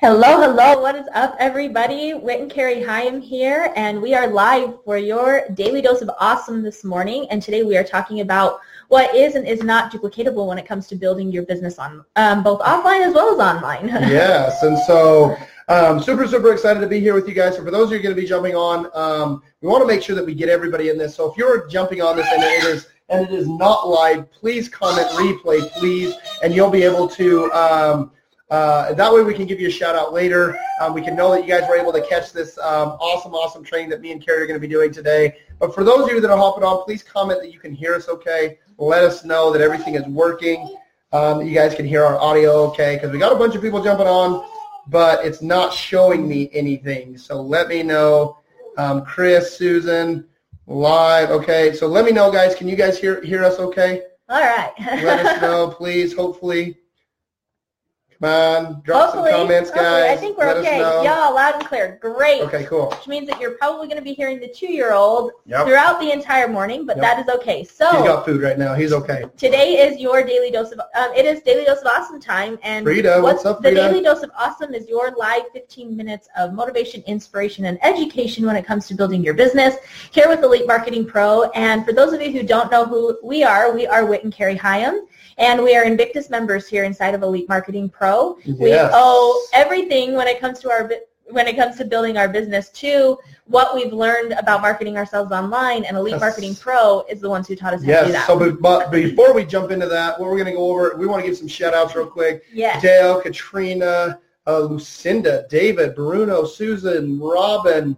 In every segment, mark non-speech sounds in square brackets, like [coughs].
Hello, hello. What is up, everybody? Whit and Carrie Hyam here, and we are live for your daily dose of awesome this morning. And today we are talking about what is and is not duplicatable when it comes to building your business on um, both offline as well as online. [laughs] yes, and so um, super, super excited to be here with you guys. So for those of you going to be jumping on, um, we want to make sure that we get everybody in this. So if you're jumping on this and it is, and it is not live, please comment replay, please, and you'll be able to um, uh, that way we can give you a shout out later. Um, we can know that you guys were able to catch this um, awesome, awesome training that me and Carrie are going to be doing today. But for those of you that are hopping on, please comment that you can hear us okay. Let us know that everything is working, um, you guys can hear our audio okay, because we got a bunch of people jumping on, but it's not showing me anything. So let me know. Um, Chris, Susan, live. Okay, so let me know, guys. Can you guys hear hear us okay? All right. let us [laughs] know, please. Hopefully. Come on, drop hopefully, some comments, guys. I think we're Let okay. Y'all loud and clear. Great. Okay, cool. Which means that you're probably going to be hearing the two-year-old Yep. throughout the entire morning, but Yep. that is okay. So he's got food right now. He's okay. today is your daily dose of um, it is daily dose of awesome time, and Frida, what's up, the daily dose of awesome is your live 15 minutes of motivation, inspiration, and education when it comes to building your business. Here with Elite Marketing Pro, and for those of you who don't know who we are, we are Whit and Carrie Hyam. And we are Invictus members here inside of Elite Marketing Pro. We Yes. owe everything when it comes to our when it comes to building our business to what we've learned about marketing ourselves online. And Elite Yes. Marketing Pro is the ones who taught us how to do Yes. that. So, but, but before we jump into that, what we're going to go over, we want to give some shout outs real quick. yes. Dale, Katrina, uh, Lucinda, David, Bruno, Susan, Robin,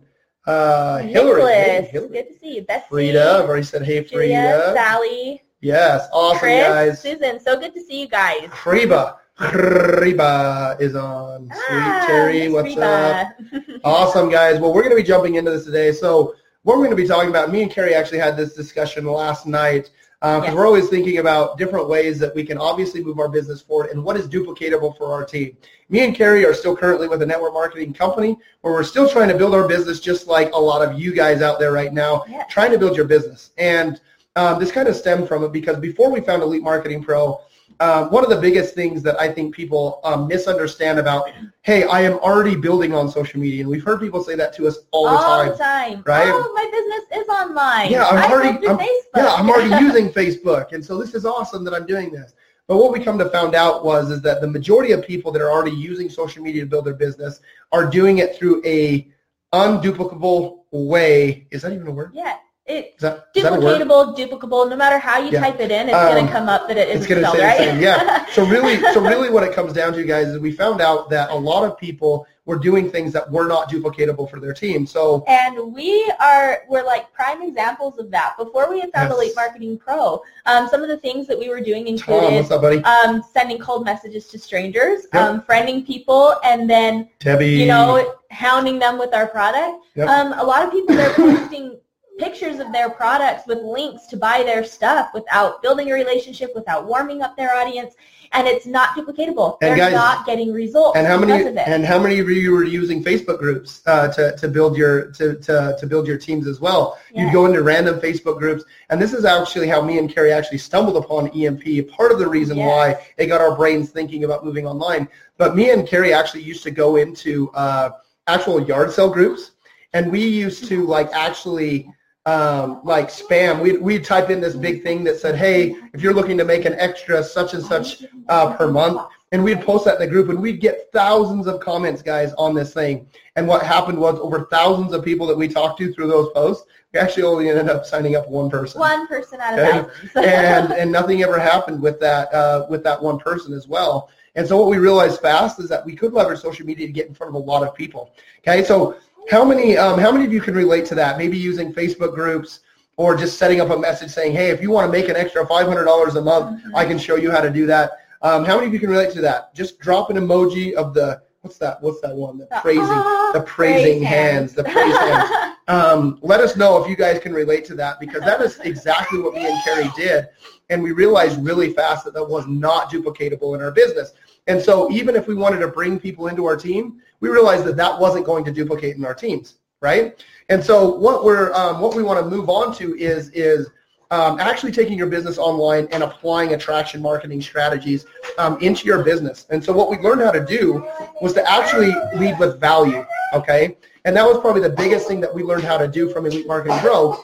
uh, Hillary, hey, Hillary, good to see you. Betsy, Frida. I've already said hey, Julia, Frida. Sally, Yes, awesome Chris, guys. Susan. So good to see you guys. Reba, Reba is on. Sweet Ah, Terry, Miss what's up? [laughs] Awesome, guys. Well, we're going to be jumping into this today. So what we're going to be talking about, me and Carrie actually had this discussion last night because Yes. we're always thinking about different ways that we can obviously move our business forward and what is duplicatable for our team. Me and Carrie are still currently with a network marketing company where we're still trying to build our business just like a lot of you guys out there right now, Yeah. trying to build your business. And um, this kind of stemmed from it because before we found Elite Marketing Pro, um, one of the biggest things that I think people um, misunderstand about, hey, I am already building on social media, and we've heard people say that to us all the All time. All the time. right? Oh, my business is online. Yeah, I'm I already- I'm- Facebook. Yeah, I'm already [laughs] using Facebook, and so this is awesome that I'm doing this. But what we come to found out was is that the majority of people that are already using social media to build their business are doing it through a unduplicable way. Is that even a word? Yeah. It, Is that, is duplicatable, duplicable. No matter how you Yeah. type it in, it's going Um, to come up that it It's going to spelled say right. the same. Yeah. [laughs] So really, so really, what it comes down to, guys, is we found out that a lot of people were doing things that were not duplicatable for their team. So And we are we're like prime examples of that. Before we had found Yes. Elite Marketing Pro, um, some of the things that we were doing Tom, included what's up, um, sending cold messages to strangers, Yep. um, friending people, and then Debbie. you know hounding them with our product. Yep. Um, a lot of people they're posting pictures of their products with links to buy their stuff without building a relationship, without warming up their audience, and it's not duplicatable. And They're guys- not getting results and how many and how many of you were using Facebook groups uh, to, to build your to, to, to build your teams as well? Yeah. You'd go into random Facebook groups, and this is actually how me and Carrie actually stumbled upon EMP. Part of the reason Yes. why it got our brains thinking about moving online. But me and Carrie actually used to go into uh, actual yard sale groups, and we used to like actually um, like spam. We'd, we'd type in this big thing that said, hey, if you're looking to make an extra such and such uh, per month, and we'd post that in the group, and we'd get thousands of comments, guys, on this thing. And what happened was over thousands of people that we talked to through those posts, we actually only ended up signing up one person. One person out of thousands. [laughs] and and nothing ever happened with that uh, with that one person as well. And so what we realized fast is that we could leverage social media to get in front of a lot of people. Okay, so how many um, how many of you can relate to that? Maybe using Facebook groups or just setting up a message saying, "Hey, if you want to make an extra five hundred dollars a month, Mhm. I can show you how to do that." Um, how many of you can relate to that? Just drop an emoji of the what's that? What's that one? The The, praising, "Ah, the praising praise hands, the praise [laughs] hands um, let us know if you guys can relate to that because that is exactly what me and Carrie did. And we realized really fast that that was not duplicatable in our business. And so even if we wanted to bring people into our team, we realized that that wasn't going to duplicate in our teams, right? And so what we're um, what we want to move on to is is um, actually taking your business online and applying attraction marketing strategies um, into your business. And so what we learned how to do was to actually lead with value, okay? And that was probably the biggest thing that we learned how to do from Elite Marketing Pro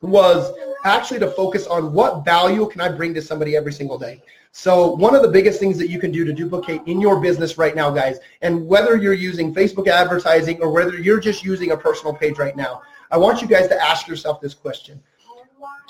was actually to focus on what value can I bring to somebody every single day. So one of the biggest things that you can do to duplicate in your business right now, guys, and whether you're using Facebook advertising or whether you're just using a personal page right now, I want you guys to ask yourself this question.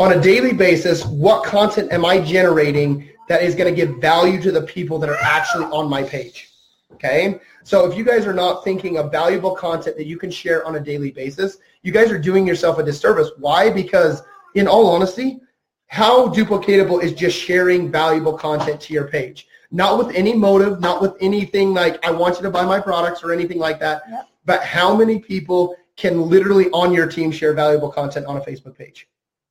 On a daily basis, what content am I generating that is going to give value to the people that are actually on my page? Okay? So if you guys are not thinking of valuable content that you can share on a daily basis, you guys are doing yourself a disservice. Why? Because in all honesty, how duplicatable is just sharing valuable content to your page? Not with any motive, not with anything like I want you to buy my products or anything like that. Yep. But how many people can literally on your team share valuable content on a Facebook page?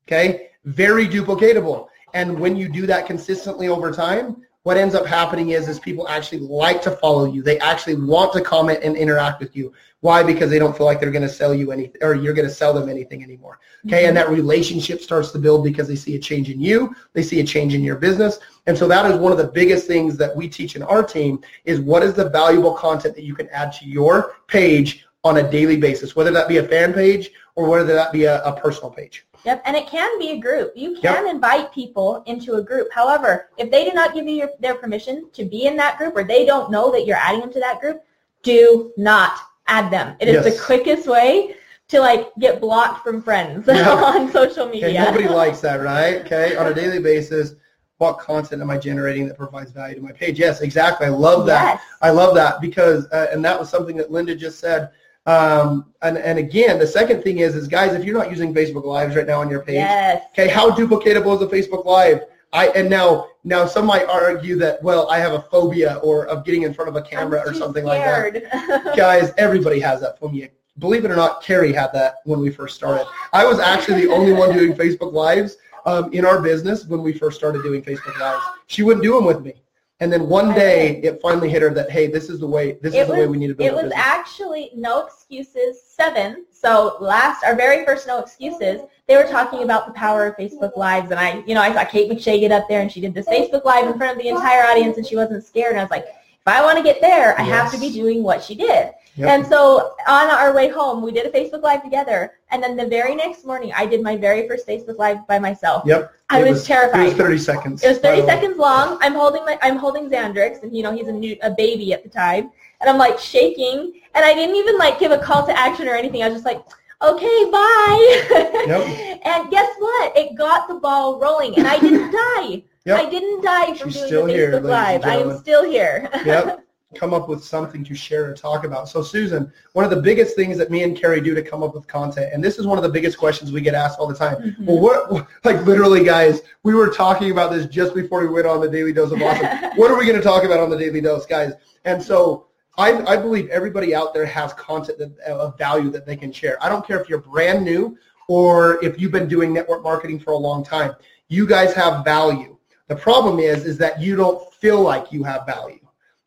Okay? Very duplicatable. And when you do that consistently over time, what ends up happening is is people actually like to follow you. They actually want to comment and interact with you. Why? Because they don't feel like they're going to sell you anything or you're going to sell them anything anymore. Okay, mm-hmm. and that relationship starts to build because they see a change in you, they see a change in your business, and so that is one of the biggest things that we teach in our team is what is the valuable content that you can add to your page on a daily basis, whether that be a fan page or whether that be a, a personal page. Yep, and it can be a group. You can yep. invite people into a group. However, if they do not give you your, their permission to be in that group or they don't know that you're adding them to that group, do not add them. It is yes. the quickest way to like get blocked from friends [laughs] on social media. Okay, nobody [laughs] likes that, right? Okay, on a daily basis, what content am I generating that provides value to my page? Yes, exactly. I love that. Yes. I love that because, uh, and that was something that Linda just said um, and, and again, the second thing is, is guys, if you're not using Facebook Lives right now on your page, yes. okay, how duplicatable is a Facebook Live? I and now now some might argue that well I have a phobia or of getting in front of a camera or something scared. like that. [laughs] guys, everybody has that phobia. Believe it or not, Carrie had that when we first started. I was actually the only one doing Facebook Lives um, in our business when we first started doing Facebook Lives. She wouldn't do them with me. And then one day it finally hit her that hey, this is the way this it is was, the way we need to build. It was business. actually no excuses seven. So last our very first no excuses, they were talking about the power of Facebook Lives, and I, you know, I saw Kate McShay get up there and she did this Facebook Live in front of the entire audience, and she wasn't scared. And I was like, if I want to get there, I yes. have to be doing what she did. Yep. And so on our way home, we did a Facebook Live together. And then the very next morning, I did my very first Facebook Live by myself. Yep. I was, was, terrified. It was 30 seconds. It was 30 seconds long. I'm holding my, I'm holding Xandrix, and you know he's a new, a baby at the time, and I'm like shaking, and I didn't even like give a call to action or anything. I was just like, okay, bye. [laughs] Yep. and guess what? It got the ball rolling, and I didn't [laughs] die. Yep. I didn't die from She's doing the Facebook here, Live. I am still here. yep [laughs] come up with something to share and talk about. So Susan, one of the biggest things that me and Carrie do to come up with content, and this is one of the biggest questions we get asked all the time. Mm-hmm. Well, what, like literally guys, we were talking about this just before we went on the Daily Dose of Awesome. [laughs] what are we going to talk about on the Daily Dose, guys? And so I, I believe everybody out there has content that, of value that they can share. I don't care if you're brand new or if you've been doing network marketing for a long time. You guys have value. The problem is, is that you don't feel like you have value.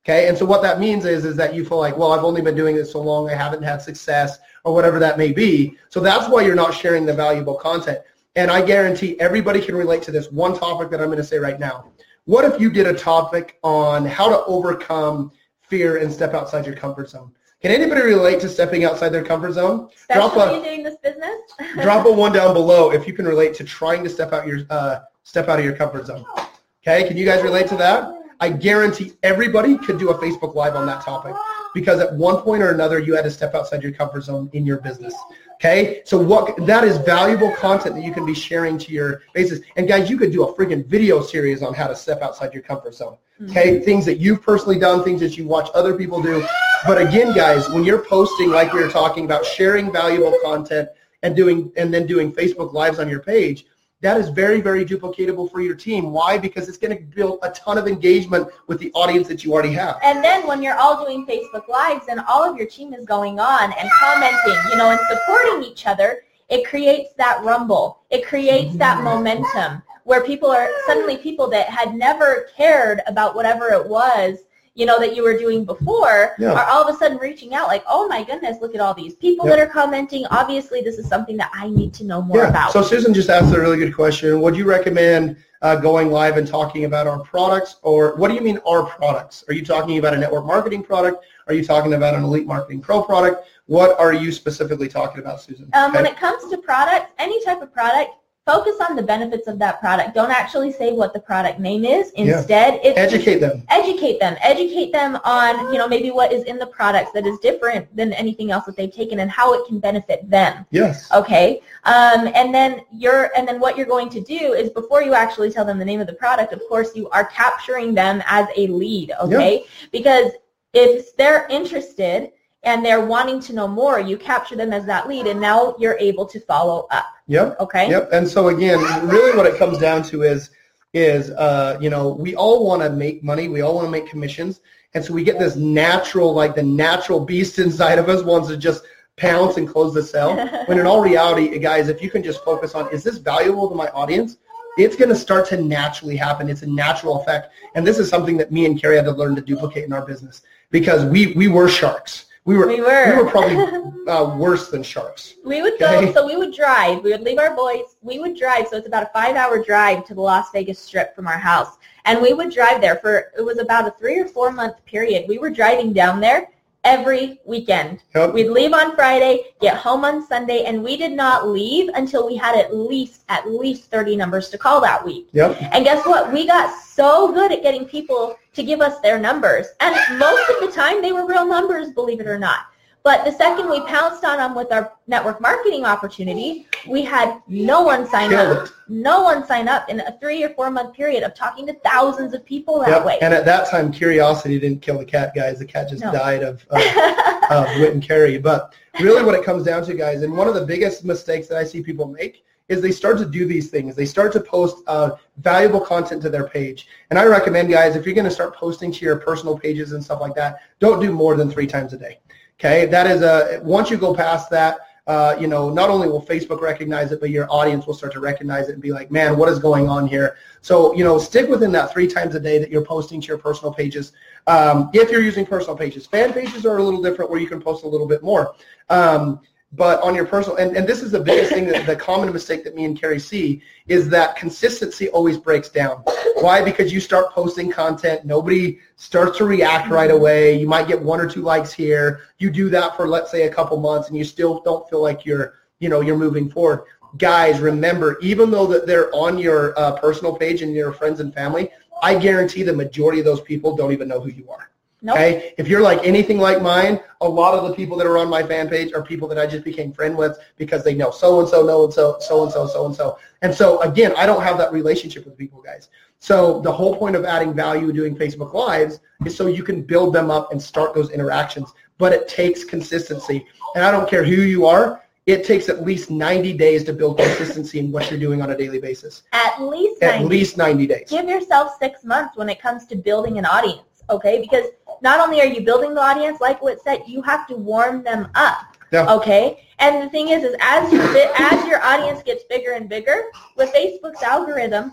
Okay, and so what that means is is that you feel like, well, I've only been doing this so long, I haven't had success, or whatever that may be. So that's why you're not sharing the valuable content. And I guarantee everybody can relate to this one topic that I'm going to say right now. What if you did a topic on how to overcome fear and step outside your comfort zone? Can anybody relate to stepping outside their comfort zone? Especially drop a, doing this business. [laughs] drop a one down below if you can relate to trying to step out your uh, step out of your comfort zone. Okay, can you guys relate to that? I guarantee everybody could do a Facebook Live on that topic because at one point or another you had to step outside your comfort zone in your business. Okay, so what that is valuable content that you can be sharing to your basis. And guys, you could do a freaking video series on how to step outside your comfort zone. Okay, mm-hmm. things that you've personally done, things that you watch other people do. But again, guys, when you're posting like we were talking about, sharing valuable content and doing and then doing Facebook Lives on your page, that is very, very duplicatable for your team. Why? Because it's going to build a ton of engagement with the audience that you already have. And then when you're all doing Facebook Lives and all of your team is going on and commenting, you know, and supporting each other, it creates that rumble. It creates that mm-hmm. momentum where people are suddenly people that had never cared about whatever it was you know, that you were doing before Yeah. are all of a sudden reaching out like, oh my goodness, look at all these people Yeah. that are commenting. Obviously, this is something that I need to know more yeah. about. So Susan just asked a really good question. Would you recommend uh, going live and talking about our products, or what do you mean our products? Are you talking about a network marketing product? Are you talking about an Elite Marketing Pro product? What are you specifically talking about, Susan? Um, When it comes to products, any type of product, focus on the benefits of that product. Don't actually say what the product name is. Yeah. Instead, it's Educate them. educate them. Educate them on, you know, maybe what is in the products that is different than anything else that they've taken and how it can benefit them. Yes. Okay. Um, and then you're, and then what you're going to do is before you actually tell them the name of the product, of course, you are capturing them as a lead. Okay. Because if they're interested and they're wanting to know more, you capture them as that lead, and now you're able to follow up. Yep. Okay. Yep. And so again, really what it comes down to is is uh, you know, we all want to make money, we all want to make commissions. And so we get this natural, like the natural beast inside of us wants to just pounce and close the sale. [laughs] when in all reality, guys, if you can just focus on is this valuable to my audience? It's going to start to naturally happen. It's a natural effect. And this is something that me and Carrie had to learn to duplicate in our business because we, we were sharks. We were, We were. we were probably [laughs] uh, worse than sharks. We would go, so we would drive. We would leave our boys. We would drive. So it's about a five-hour drive to the Las Vegas Strip from our house. And we would drive there for, it was about a three or four-month period. We were driving down there every weekend. Yep. We'd leave on Friday, get home on Sunday, and we did not leave until we had at least, at least 30 numbers to call that week. Yep. And guess what? We got so good at getting people to give us their numbers. And most of the time, they were real numbers, believe it or not. But the second we pounced on them with our network marketing opportunity, we had no one sign Killed up. it. No one sign up in a three or four month period of talking to thousands of people that Yep. way. And at that time, curiosity didn't kill the cat, guys. The cat just No. died of, [laughs] of, of Whit and Carrie. But really what it comes down to, guys, and one of the biggest mistakes that I see people make is they start to do these things. They start to post uh, valuable content to their page. And I recommend, guys, if you're going to start posting to your personal pages and stuff like that, don't do more than three times a day. Okay, that is a once you go past that, uh, you know, not only will Facebook recognize it, but your audience will start to recognize it and be like, man, what is going on here? So, you know, stick within that three times a day that you're posting to your personal pages. Um, if you're using personal pages, fan pages are a little different where you can post a little bit more. Um, but on your personal, and, and this is the biggest thing, that the common mistake that me and Carrie see is that consistency always breaks down. Why? Because you start posting content, nobody starts to react right away. You might get one or two likes here. You do that for let's say a couple months, and you still don't feel like you're, you know, you're moving forward. Guys, remember, even though that they're on your uh, personal page and your friends and family, I guarantee the majority of those people don't even know who you are. Nope. Okay, if you're like anything like mine, a lot of the people that are on my fan page are people that I just became friend with because they know so and so, know and so, so and so, so and so. And so again, I don't have that relationship with people, guys. So the whole point of adding value doing Facebook Lives is so you can build them up and start those interactions. But it takes consistency, and I don't care who you are. It takes at least 90 days to build consistency in what you're doing on a daily basis. At least At 90 least 90 days. give yourself six months when it comes to building an audience, okay? Because not only are you building the audience, like what said, you have to warm them up, Yeah. okay? And the thing is, is as you as your audience gets bigger and bigger, with Facebook's algorithm,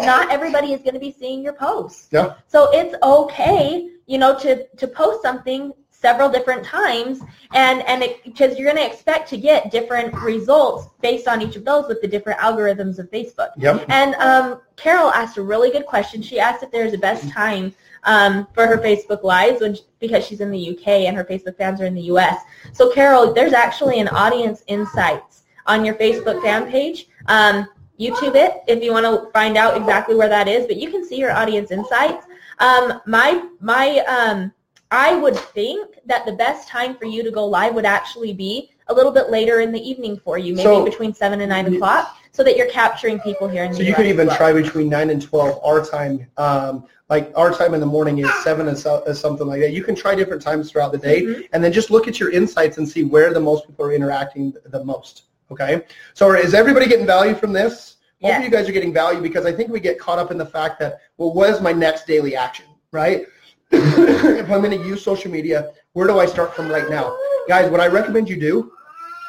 not everybody is going to be seeing your posts. Yeah. So it's okay, you know, to to post something several different times and and because you're going to expect to get different results based on each of those with the different algorithms of Facebook. Yep. And um, Carol asked a really good question. She asked if there's a best time um, for her Facebook Lives when because she's in the UK and her Facebook fans are in the US. So Carol, there's actually an audience insights on your Facebook fan page. Um, YouTube it if you want to find out exactly where that is, but you can see your audience insights. Um, my my um, I would think that the best time for you to go live would actually be a little bit later in the evening for you, maybe So- between seven and nine o'clock, so that you're capturing people here in the So you could even well. try between nine and twelve our time. Um, like our time in the morning is seven and so, something like that. You can try different times throughout the day, Mhm. and then just look at your insights and see where the most people are interacting the most. Okay. So is everybody getting value from this? Hopefully Yes. you guys are getting value because I think we get caught up in the fact that well, what is my next daily action, right? [coughs] if I'm going to use social media, where do I start from right now, guys? What I recommend you do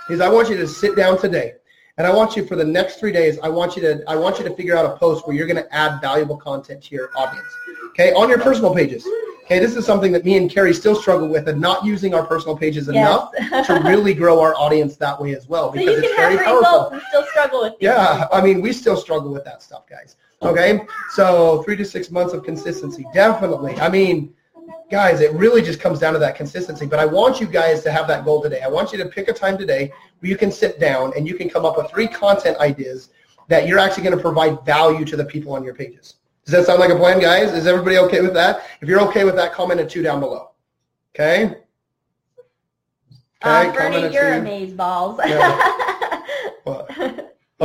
is I want you to sit down today and I want you for the next three days, I want you to I want you to figure out a post where you're going to add valuable content to your audience. Okay, on your personal pages. Okay, this is something that me and Carrie still struggle with and not using our personal pages enough to really grow our audience that way as well Because so you it's can have very powerful. results and still struggle with things. Yeah, I mean, we still struggle with that stuff, guys. Okay, so three to six months of consistency, definitely. I mean, guys, it really just comes down to that consistency. But I want you guys to have that goal today. I want you to pick a time today where you can sit down and you can come up with three content ideas that you're actually going to provide value to the people on your pages. Does that sound like a plan, guys? Is everybody okay with that? If you're okay with that, comment a two down below. Okay? Um, comment Bernie, a you're two. amazeballs. What? [laughs]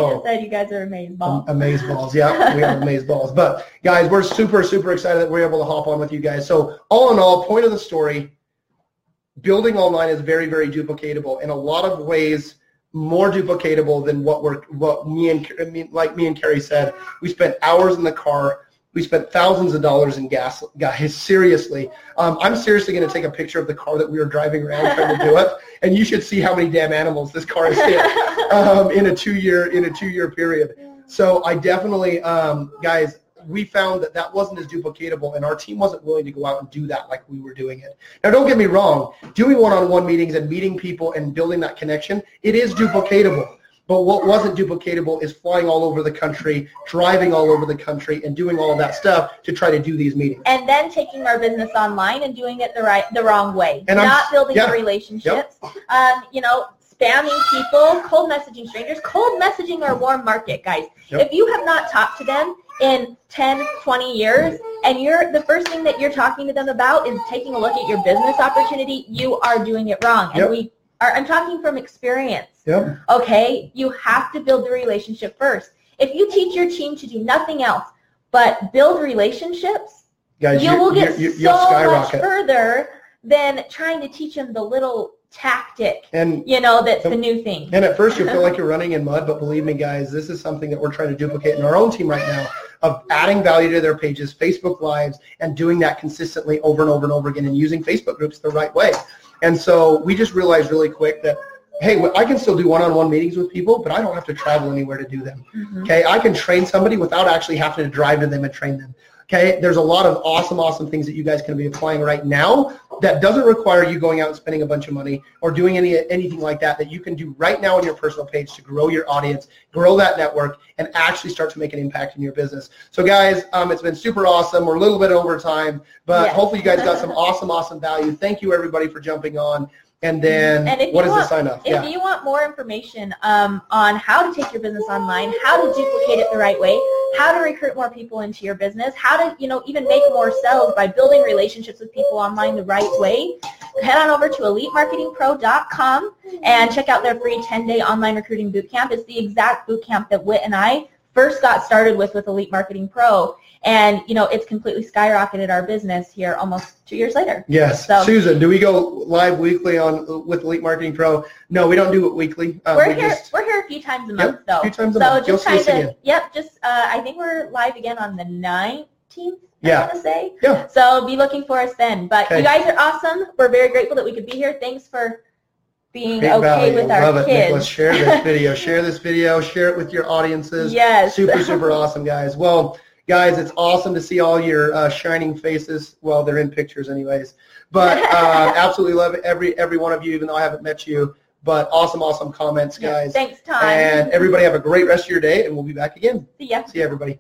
Oh. said you guys are amazeballs. Amaze balls, [laughs] yeah, we are amaze balls. But guys, we're super, super excited that we're able to hop on with you guys. So all in all, point of the story, building online is very, very duplicatable in a lot of ways, more duplicatable than what we're, what me and like me and Carrie said. We spent hours in the car. We spent thousands of dollars in gas, guys. Seriously, um, I'm seriously going to take a picture of the car that we were driving around trying to do it, and you should see how many damn animals this car has hit [laughs] um, in a two-year in a two-year period. So I definitely, um, guys, we found that that wasn't as duplicatable, and our team wasn't willing to go out and do that like we were doing it. Now, don't get me wrong, doing one-on-one meetings and meeting people and building that connection, it is duplicatable. But what wasn't duplicatable is flying all over the country, driving all over the country, and doing all of that stuff to try to do these meetings. and then taking our business online and doing it the right, the wrong way. And I'm- Not building yeah. the relationships. Um, you know, spamming people, cold messaging strangers. Cold messaging our warm market, guys. Yep. If you have not talked to them in 10, 20 years, and you're the first thing that you're talking to them about is taking a look at your business opportunity, you are doing it wrong. And Yep. we are. I'm talking from experience. Yep. Okay, you have to build the relationship first. If you teach your team to do nothing else but build relationships, Guys, you will get you, so you'll much further than trying to teach them the little tactic, And you know, that's the new thing. And at first you feel like [laughs] you're running in mud, but believe me, guys, this is something that we're trying to duplicate in our own team right now of adding value to their pages, Facebook Lives, and doing that consistently over and over and over again and using Facebook groups the right way. And so we just realized really quick that, hey, I can still do one-on-one meetings with people, but I don't have to travel anywhere to do them. Mhm. Okay, I can train somebody without actually having to drive to them and train them. Okay, there's a lot of awesome, awesome things that you guys can be applying right now that doesn't require you going out and spending a bunch of money or doing any anything like that that you can do right now on your personal page to grow your audience, grow that network, and actually start to make an impact in your business. So guys, um, it's been super awesome. We're a little bit over time, but Yes. hopefully you guys got some [laughs] awesome, awesome value. Thank you everybody for jumping on. And then And what you the sign off? If you want more information um, on how to take your business online, how to duplicate it the right way, how to recruit more people into your business, how to you know even make more sales by building relationships with people online the right way, head on over to elitemarketingpro.com and check out their free 10-day online recruiting bootcamp. It's the exact bootcamp that Whit and I first got started with with Elite Marketing Pro, and you know it's completely skyrocketed our business here almost two years later. Yes, So- Susan. Do we go live weekly on with Elite Marketing Pro? No, we don't do it weekly. Um, we're we here. just- we're here a few times a Yep, month, though. a few times a so month. You'll just see us kind of, again. yep. Just uh, I think we're live again on the nineteenth. Yeah. I want to say. Yeah. So be looking for us then. But Okay. you guys are awesome. We're very grateful that we could be here. Thanks for being Great okay value. with our Love it, kids. Nicholas. Share this [laughs] video. share this video. Share it with your audiences. yes. Super, [laughs] super awesome, guys. Well, guys, it's awesome to see all your uh, shining faces. Well, they're in pictures, anyways. But [laughs] uh, absolutely love every every one of you, even though I haven't met you. But awesome, awesome comments, guys. Thanks, Tom. And everybody have a great rest of your day, and we'll be back again. See ya. See you, everybody.